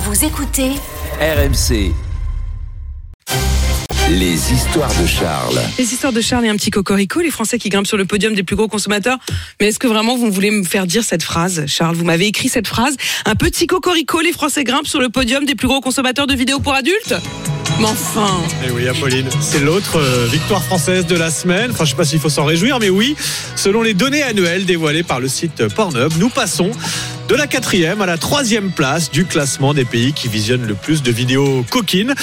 Vous écoutez RMC. Les histoires de Charles. Les histoires de Charles et un petit cocorico, les Français qui grimpent sur le podium des plus gros consommateurs. Mais est-ce que vraiment vous voulez me faire dire cette phrase, Charles? Vous m'avez écrit cette phrase. Un petit cocorico, les Français grimpent sur le podium des plus gros consommateurs de vidéos pour adultes? Mais enfin Et oui, Apolline, c'est l'autre euh, victoire française de la semaine. Enfin, je sais pas s'il faut s'en réjouir, mais oui, selon les données annuelles dévoilées par le site Pornhub, nous passons de la quatrième à la troisième place du classement des pays qui visionnent le plus de vidéos coquines.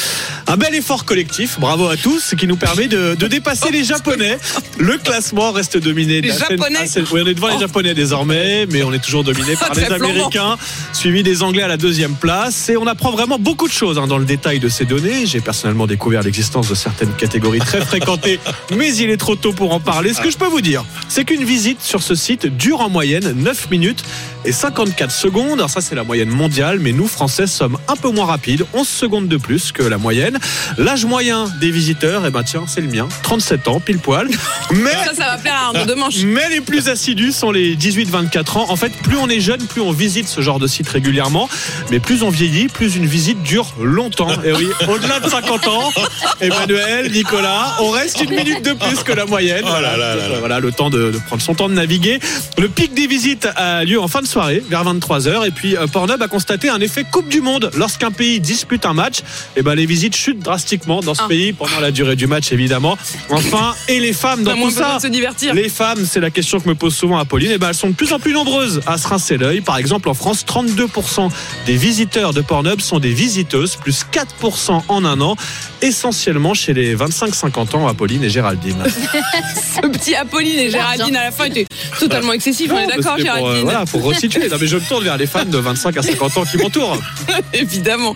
Un bel effort collectif, bravo à tous, qui nous permet de, de dépasser les Japonais. Le classement reste dominé. Les Japonais oui, on est devant les Oh. Japonais désormais, mais on est toujours dominé par les. Américains, suivi des Anglais à la deuxième place. Et on apprend vraiment beaucoup de choses hein, dans le détail de ces données. J'ai personnellement découvert l'existence de certaines catégories très fréquentées, mais il est trop tôt pour en parler. Ce que je peux vous dire, c'est qu'une visite sur ce site dure en moyenne 9 minutes et 54 secondes. Alors ça, c'est la moyenne mondiale, mais nous, Français, sommes un peu moins rapides, 11 secondes de plus que la moyenne. L'âge moyen des visiteurs, eh ben tiens, c'est le mien, 37 ans, pile poil. Mais Ça, ça va plaire à Arnaud de Manche. mais les plus assidus sont les 18-24 ans. En fait, plus on est jeune, plus on visite ce genre de site régulièrement. Mais plus on vieillit, plus une visite dure longtemps. Et oui, au-delà de 50 ans, Emmanuel, Nicolas, on reste une minute de plus que la moyenne. Voilà, voilà le temps de, de prendre son temps de naviguer. Le pic des visites a lieu en fin de soirée, vers 23h. Et puis, euh, Pornhub a constaté un effet Coupe du Monde. Lorsqu'un pays dispute un match, et ben, les visites drastiquement dans ce Ah. pays pendant la durée du match, évidemment. Enfin, et les femmes dans tout ça. de se divertir. Les femmes, c'est la question que me pose souvent Apolline, et ben elles sont de plus en plus nombreuses à se rincer l'œil. Par exemple, en France, 32% des visiteurs de Pornhub sont des visiteuses, plus 4% en un an, essentiellement chez les 25-50 ans, Apolline et Géraldine. Ce petit Apolline et Géraldine à la fin était totalement excessif. On est d'accord, C'était pour, euh, Géraldine voilà, pour resituer. Non, mais je me tourne vers les femmes de 25 à 50 ans qui m'entourent. Évidemment.